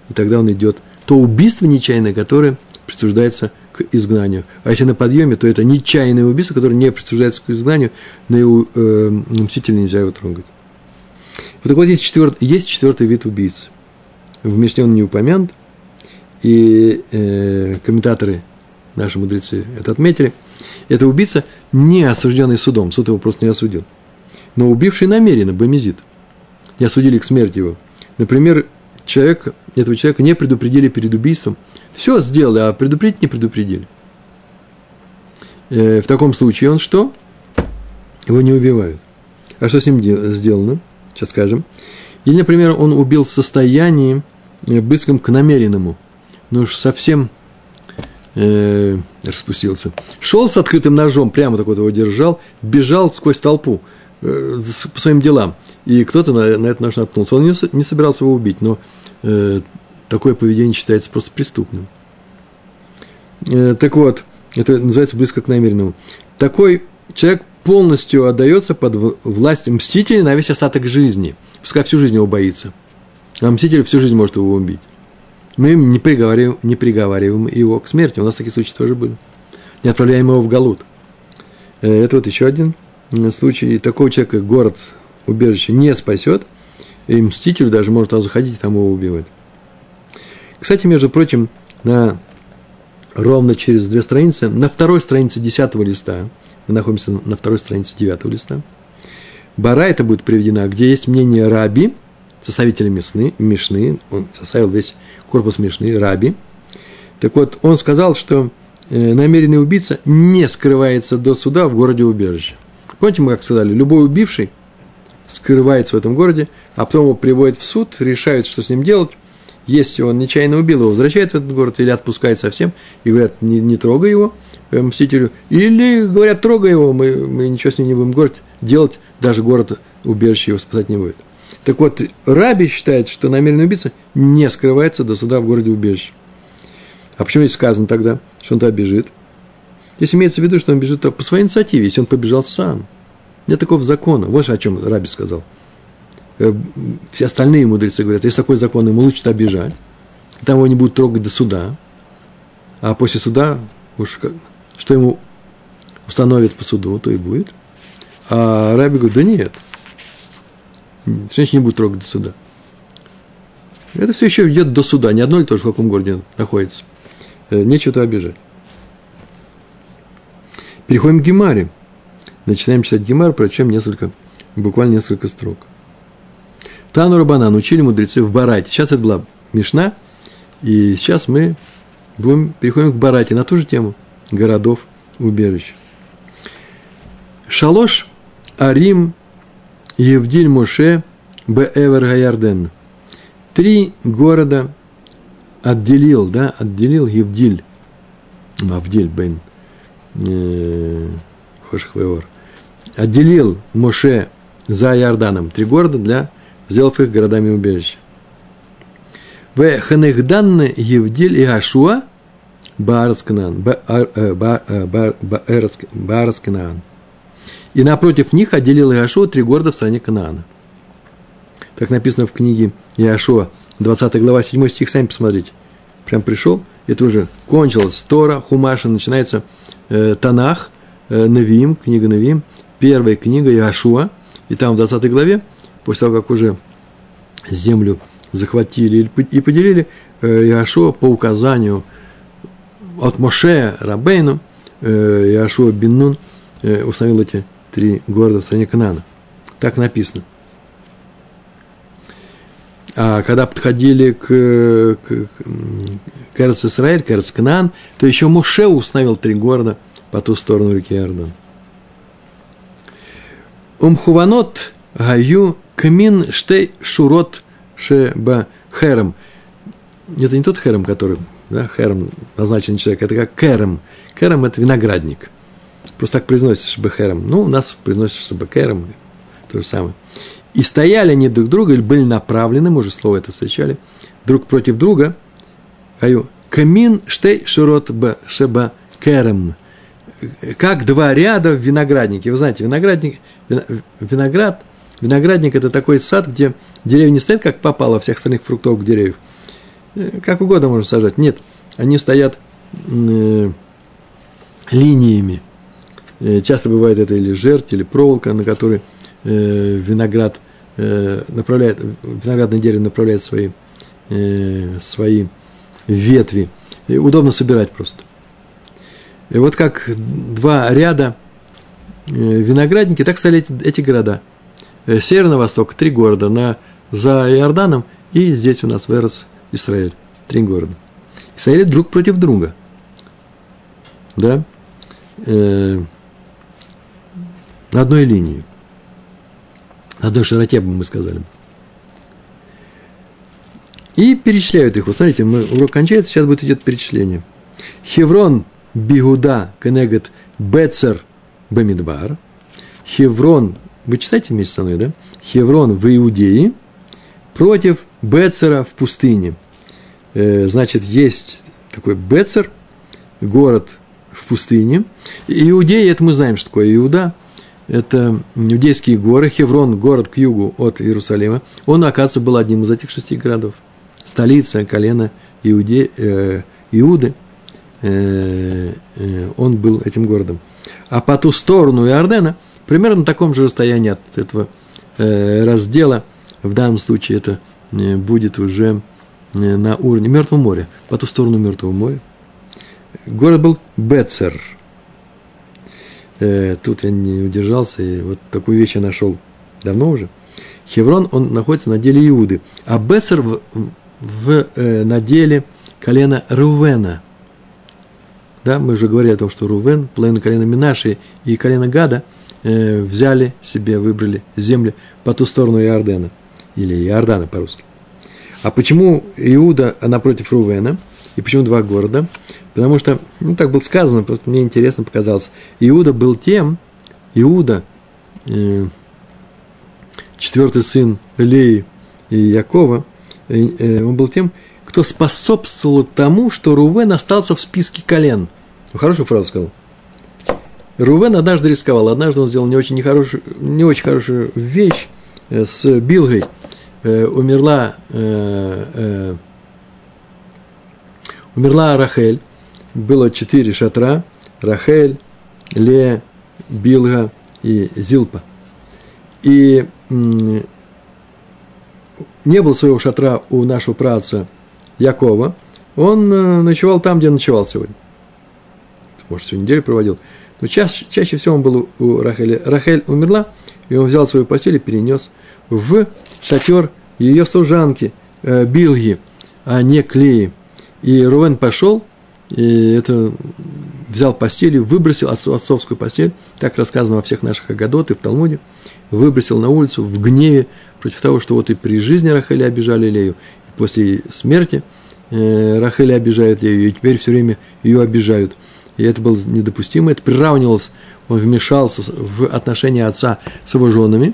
и тогда он идет – то убийство нечаянное, которое присуждается к изгнанию. А если на подъеме, то это нечаянное убийство, которое не присуждается к изгнанию, но его э, мстителя нельзя его трогать. Вот так вот есть четвертый, есть четвертый вид убийц. В Мишне он не упомянут, и э, комментаторы, наши мудрецы это отметили. Это убийца, не осужденный судом, суд его просто не осудил, но убивший намеренно, бомизит. Не осудили к смерти его. Например, человек, этого человека не предупредили перед убийством. Все сделали, а предупредить не предупредили. Э, в таком случае он что? Его не убивают. А что с ним сделано? Сейчас скажем. Или, например, он убил в состоянии э, близком к намеренному. Ну уж совсем э, распустился. Шел с открытым ножом, прямо так вот его держал, бежал сквозь толпу по своим делам и кто-то на, на этот нож наткнулся. Он не, не собирался его убить, но э, такое поведение считается просто преступным. Э, так вот, это называется близко к намеренному. Такой человек полностью отдается под власть мстителя на весь остаток жизни. Пускай всю жизнь его боится. А мститель всю жизнь может его убить. Мы не приговариваем, не приговариваем его к смерти. У нас такие случаи тоже были. Не отправляем его в Галут. Э, это вот еще один случай. Такого человека город убежище не спасет, и мститель даже может заходить и там его убивать. Кстати, между прочим, на, ровно через две страницы, на второй странице десятого листа, мы находимся на второй странице девятого листа, Бара это будет приведена, где есть мнение Раби, составителя Мишны, Мишны, он составил весь корпус Мишны, Раби. Так вот, он сказал, что э, намеренный убийца не скрывается до суда в городе убежище. Помните, мы как сказали, любой убивший – скрывается в этом городе, а потом его приводят в суд, решают, что с ним делать. Если он нечаянно убил его, возвращают в этот город или отпускают совсем и говорят, не, не трогай его, э, мстителю. Или говорят, трогай его, мы, мы ничего с ним не будем город делать, даже город убежище его спасать не будет. Так вот, Раби считает, что намеренный убийца не скрывается до суда в городе убежище. А почему здесь сказано тогда, что он туда бежит? Здесь имеется в виду, что он бежит по своей инициативе, если он побежал сам – нет такого закона. Вот о чем Раби сказал. э, все остальные мудрецы говорят, есть такой закон, ему лучше обижать, там его не будут трогать до суда, а после суда уж что ему установят по суду, то и будет. А Раби говорит, да нет, женщина не будет трогать до суда. Это все еще идет до суда, не одно ли тоже в каком городе находится. Э, нечего-то обижать. Переходим к Гемаре. Начинаем читать Гемар, прочем несколько, буквально несколько строк. Тану Рабанан учили мудрецы в Барате. Сейчас это была Мишна, и сейчас мы будем, переходим к Барате на ту же тему городов убежищ. Шалош Арим Евдиль Моше Беэвер Гаярден. Три города отделил, да, отделил Евдиль, Авдиль Бен э, Хошхвеор, отделил Моше за Иорданом три города для сделав их городами убежища. В Ханехданне Евдиль и Ашуа Баарсканан, Баарсканан. И напротив них отделил Иошуа три города в стране Канаана. Так написано в книге Иошуа, 20 глава, 7 стих, сами посмотрите. Прям пришел, это уже кончилось Тора, Хумаша, начинается э, Танах, э, Навим, книга Навим, первая книга Иошуа, и там в 20 главе, после того, как уже землю захватили и поделили, э, Иошуа по указанию от Моше Рабейну, э, Иошуа Беннун э, установил эти три города в стране Канана. Так написано. А когда подходили к, к, к Эрц Исраиль, к Эрц Канан, то еще Моше установил три города по ту сторону реки Иордан. Умхуванот гаю камин штей шурот шеба херем. Это не тот херем, который, да, херем назначенный человек, это как керем. Керем – это виноградник. Просто так произносится шебехером. Ну, у нас произносится шебекером, то же самое. И стояли они друг друга, или были направлены, мы уже слово это встречали, друг против друга. Камин штей широт б шеба керем. Как два ряда в винограднике. Вы знаете, виноградник, виноград, виноградник – это такой сад, где деревья не стоят, как попало, всех остальных фруктовых деревьев. Как угодно можно сажать. Нет, они стоят э, линиями – Э, часто бывает это или жерть, или проволока, на которой э, виноград э, направляет, виноградное дерево направляет свои, свои ветви. И удобно собирать просто. И вот как два ряда виноградники, так стали эти, эти города. Северно-восток, три города на, за Иорданом, и здесь у нас Верес, Израиль, три города. И стояли друг против друга. Да? на одной линии, на одной широте, бы мы сказали. И перечисляют их. Вот смотрите, мы, урок кончается, сейчас будет идет перечисление. Хеврон Бигуда Кенегет Бецер Бамидбар. Хеврон, вы читаете вместе со мной, да? Хеврон в Иудее против Бецера в пустыне. Э, значит, есть такой Бецер, город в пустыне. Иудея, это мы знаем, что такое Иуда это иудейские горы, Хеврон, город к югу от Иерусалима, он, оказывается, был одним из этих шести городов. Столица колена Иуде, э, Иуды, э, э, он был этим городом. А по ту сторону Иордена, примерно на таком же расстоянии от этого э, раздела, в данном случае это э, будет уже э, на уровне Мертвого моря, по ту сторону Мертвого моря. Город был Бецер – э, тут я не удержался, и вот такую вещь я нашел давно уже. Хеврон, он находится на деле Иуды, а Бесер в, в э, на деле колена Рувена. Да, мы уже говорили о том, что Рувен, половина колена Минаши и колена Гада э, взяли себе, выбрали земли по ту сторону Иордана, или Иордана по-русски. А почему Иуда напротив Рувена? И почему два города? Потому что, ну, так было сказано, просто мне интересно показалось. Иуда был тем, Иуда, э, четвертый сын Леи и Якова, э, э, он был тем, кто способствовал тому, что Рувен остался в списке колен. Ну, хорошую фразу сказал. Рувен однажды рисковал, однажды он сделал не очень, нехорошую, не очень хорошую вещь, с Билгой умерла, умерла Рахель, было четыре шатра, Рахель, Ле, Билга и Зилпа. И не было своего шатра у нашего праца Якова, он ночевал там, где ночевал сегодня. Может, всю неделю проводил. Но чаще, чаще всего он был у Рахели. Рахель умерла, и он взял свою постель и перенес в шатер ее служанки э, Билги, а не Клеи. И Рувен пошел, и это взял постель и выбросил отцовскую постель, так рассказано во всех наших Агадот и в Талмуде, выбросил на улицу в гневе против того, что вот и при жизни Рахели обижали Лею, и после смерти э, Рахели обижают Лею, и теперь все время ее обижают – и это было недопустимо, это приравнивалось, он вмешался в отношения отца с его женами,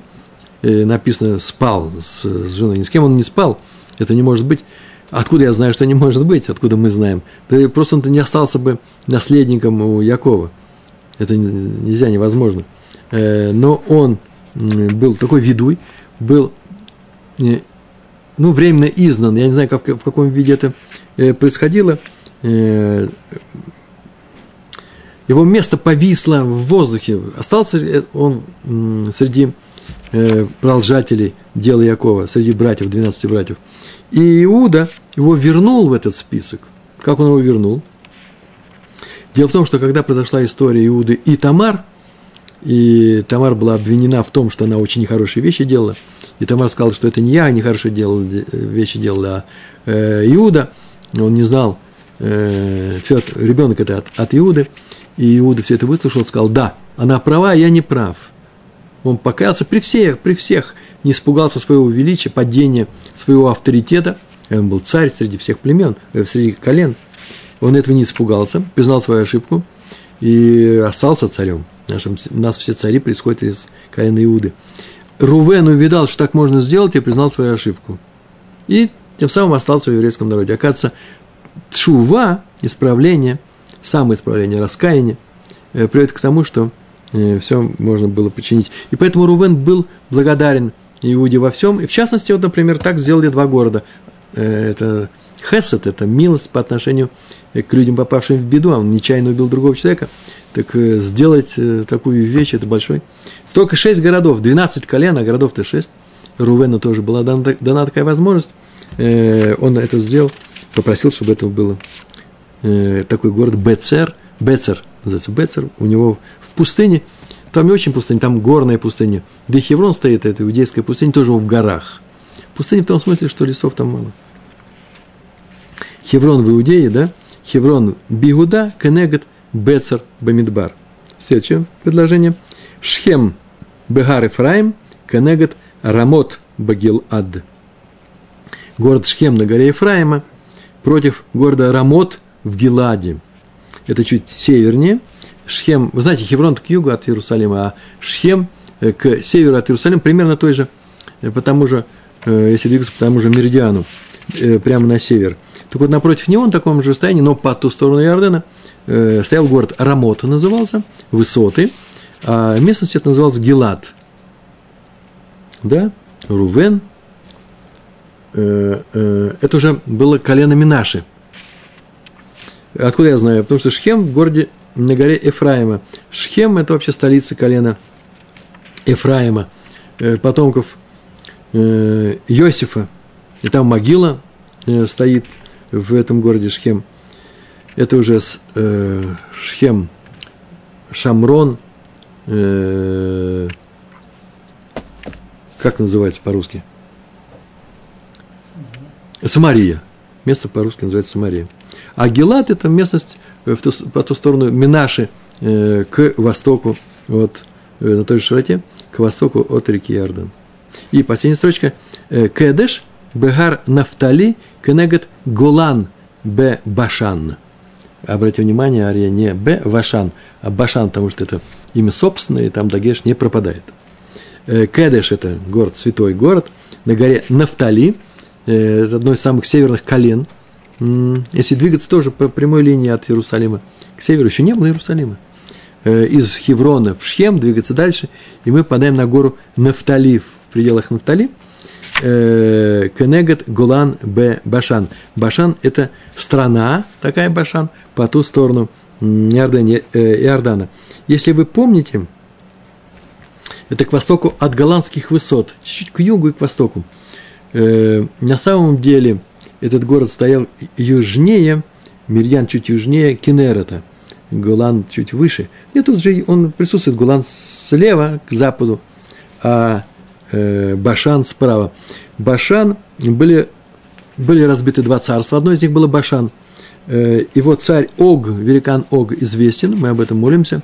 и написано «спал с, с женой», ни с кем он не спал, это не может быть. Откуда я знаю, что не может быть, откуда мы знаем? Да просто он не остался бы наследником у Якова. Это нельзя, невозможно. Э, но он был такой видуй, был э, ну, временно изгнан. Я не знаю, как, в каком виде это э, происходило его место повисло в воздухе. Остался он среди продолжателей дела Якова, среди братьев, 12 братьев. И Иуда его вернул в этот список. Как он его вернул? Дело в том, что когда произошла история Иуды и Тамар, и Тамар была обвинена в том, что она очень нехорошие вещи делала, и Тамар сказал, что это не я нехорошие делал, вещи делал, а э, Иуда, он не знал, э, ребенок это от, от Иуды, и Иуда все это выслушал, сказал, да, она права, я не прав. Он покаялся при всех, при всех, не испугался своего величия, падения своего авторитета. Он был царь среди всех племен, э, среди колен. Он этого не испугался, признал свою ошибку и остался царем. Нашим, у нас все цари происходят из колена Иуды. Рувен увидал, что так можно сделать, и признал свою ошибку. И тем самым остался в еврейском народе. Оказывается, чува, исправление – самоисправление, раскаяние, э, приводит к тому, что все можно было починить. И поэтому Рувен был благодарен Иуде во всем. И в частности, вот, например, так сделали два города. Э, это Хесед – это милость по отношению к людям, попавшим в беду. Он нечаянно убил другого человека. Так сделать такую вещь – это большой. Столько шесть городов, 12 колен, а городов-то шесть. Рувену тоже была дана, дана такая возможность. Он это сделал, попросил, чтобы это было э, такой город Бецер, Бецер, называется Бецер, у него в пустыне, там не очень пустыня, там горная пустыня, где Хеврон стоит, это иудейская пустыня, тоже в горах. Пустыня в том смысле, что лесов там мало. Хеврон в Иудее, да? Хеврон Бигуда, Кенегат, Бецер, Бамидбар. Следующее предложение. Шхем Бегар Ефраим, Кенегат, Рамот Багил Ад. Город Шхем на горе Ефраима против города Рамот в Геладе. Это чуть севернее. Шхем, вы знаете, Хеврон к югу от Иерусалима, а Шхем э, к северу от Иерусалима примерно той же, э, по тому же, э, если двигаться по тому же меридиану, прямо на север. Так вот, напротив него, на таком же состоянии, но по ту сторону Иордена, стоял город Рамота назывался, высоты, а местность это называлась Гелад. Да, Рувен, это уже было колено Минаши – Откуда я знаю? Потому что Шхем в городе на горе Ефраима. Шхем – это вообще столица колена Ефраима, э, потомков э, Иосифа. И там могила э, стоит в этом городе Шхем. Это уже Шхем, Шамрон, как называется по-русски? Самария. Место по-русски называется Самария. А Гелат – это местность э, в ту, по ту сторону Минаши, э, к востоку, от, э, на той же широте, к востоку от реки Иордан. И последняя строчка. Кедеш, Бегар Нафтали, Кенегат Голан, Б. Башан. Обратите внимание, Ария не Б. Вашан, а Башан, потому что это имя собственное, и там Дагеш не пропадает. Кедеш – это город, святой город, на горе Нафтали, э, одной из самых северных колен – если двигаться тоже по прямой линии от Иерусалима к северу, еще не было Иерусалима, э, из Хеврона в Шхем двигаться дальше, и мы попадаем на гору Нафталив, в пределах Нафтали, э, Кенегат Гулан Б. Башан. Башан – это страна, такая Башан, по ту сторону Иордана. Если вы помните, это к востоку от голландских высот, чуть-чуть к югу и к востоку. Э, на самом деле этот город стоял южнее, Мирьян чуть южнее Кенерета, Гулан чуть выше. И тут же он присутствует, Гулан слева, к западу, а э, Башан справа. Башан были, были разбиты два царства. Одно из них было Башан. Э, его царь Ог, великан Ог, известен, мы об этом молимся.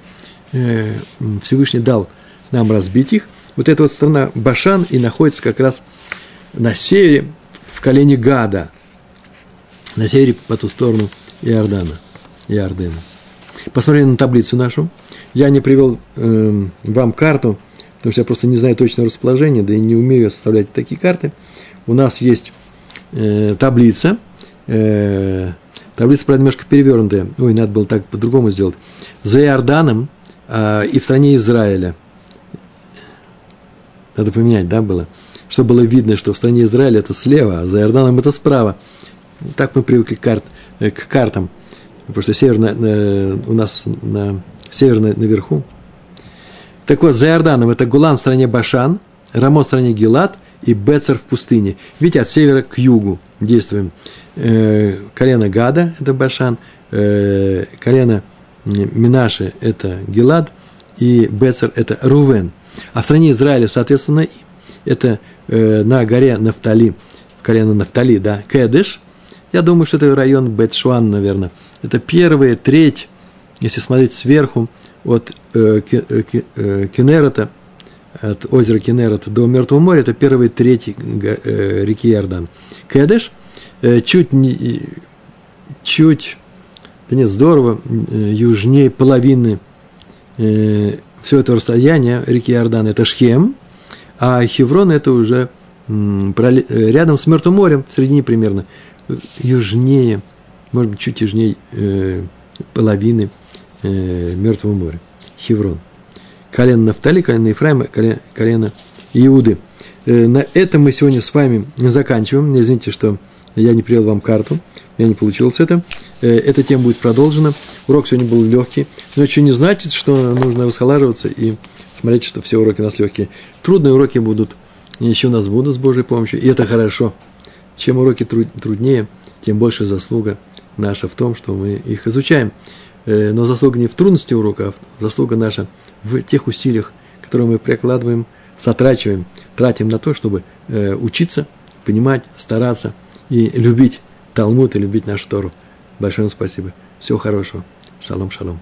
Э, Всевышний дал нам разбить их. Вот эта вот страна Башан и находится как раз на севере, в колене Гада, на севере по ту сторону Иордана, Иордена. Посмотрели на таблицу нашу. Я не привел э, вам карту, потому что я просто не знаю точного расположения, да и не умею составлять такие карты. У нас есть э, таблица, э, таблица, правда, немножко перевернутая. Ой, надо было так по-другому сделать. За Иорданом э, и в стране Израиля. Надо поменять, да, было? Чтобы было видно, что в стране Израиля это слева, а за Иорданом это справа. Так мы привыкли к, карт, э, к картам. Потому что северно, э, у нас на, северно наверху. Так вот, за Иорданом это Гулан в стране Башан, Рамот в стране Гилат и Бецер в пустыне. Видите, от севера к югу действуем. Э, колено Гада – это Башан, э, колено Минаши – это Гилад, и Бецер – это Рувен. А в стране Израиля, соответственно, это э, на горе Нафтали, колено Нафтали, да, Кедыш. Я думаю, что это район Бетшуан, наверное – это первая треть, если смотреть сверху, от э, э, э, Кенерата, от озера Кенерата до Мертвого моря, это первая треть э, реки Иордан. Кедеш э, чуть, не, чуть, да нет, здорово, э, южнее половины э, все это расстояние реки Иордан, это Шхем, а Хеврон это уже э, рядом с Мертвым морем, в середине примерно, южнее – может быть, чуть южнее э, половины э, Мертвого моря. Хеврон. Колено Нафтали, колено Ефраима, колено, Иуды. На этом мы сегодня с вами заканчиваем. Извините, что я не привел вам карту, я не получилось это. Эта тема будет продолжена. Урок сегодня был легкий, но еще не значит, что нужно расхолаживаться и смотреть, что все уроки у нас легкие. Трудные уроки будут, еще у нас будут с Божьей помощью, и это хорошо. Чем уроки труднее, тем больше заслуга наша в том, что мы их изучаем. Э, но заслуга не в трудности урока, а заслуга наша в тех усилиях, которые мы прикладываем, затрачиваем, тратим на то, чтобы э, учиться, понимать, стараться и любить Талмуд и любить нашу Тору. Большое спасибо. Всего хорошего. Шалом, шалом.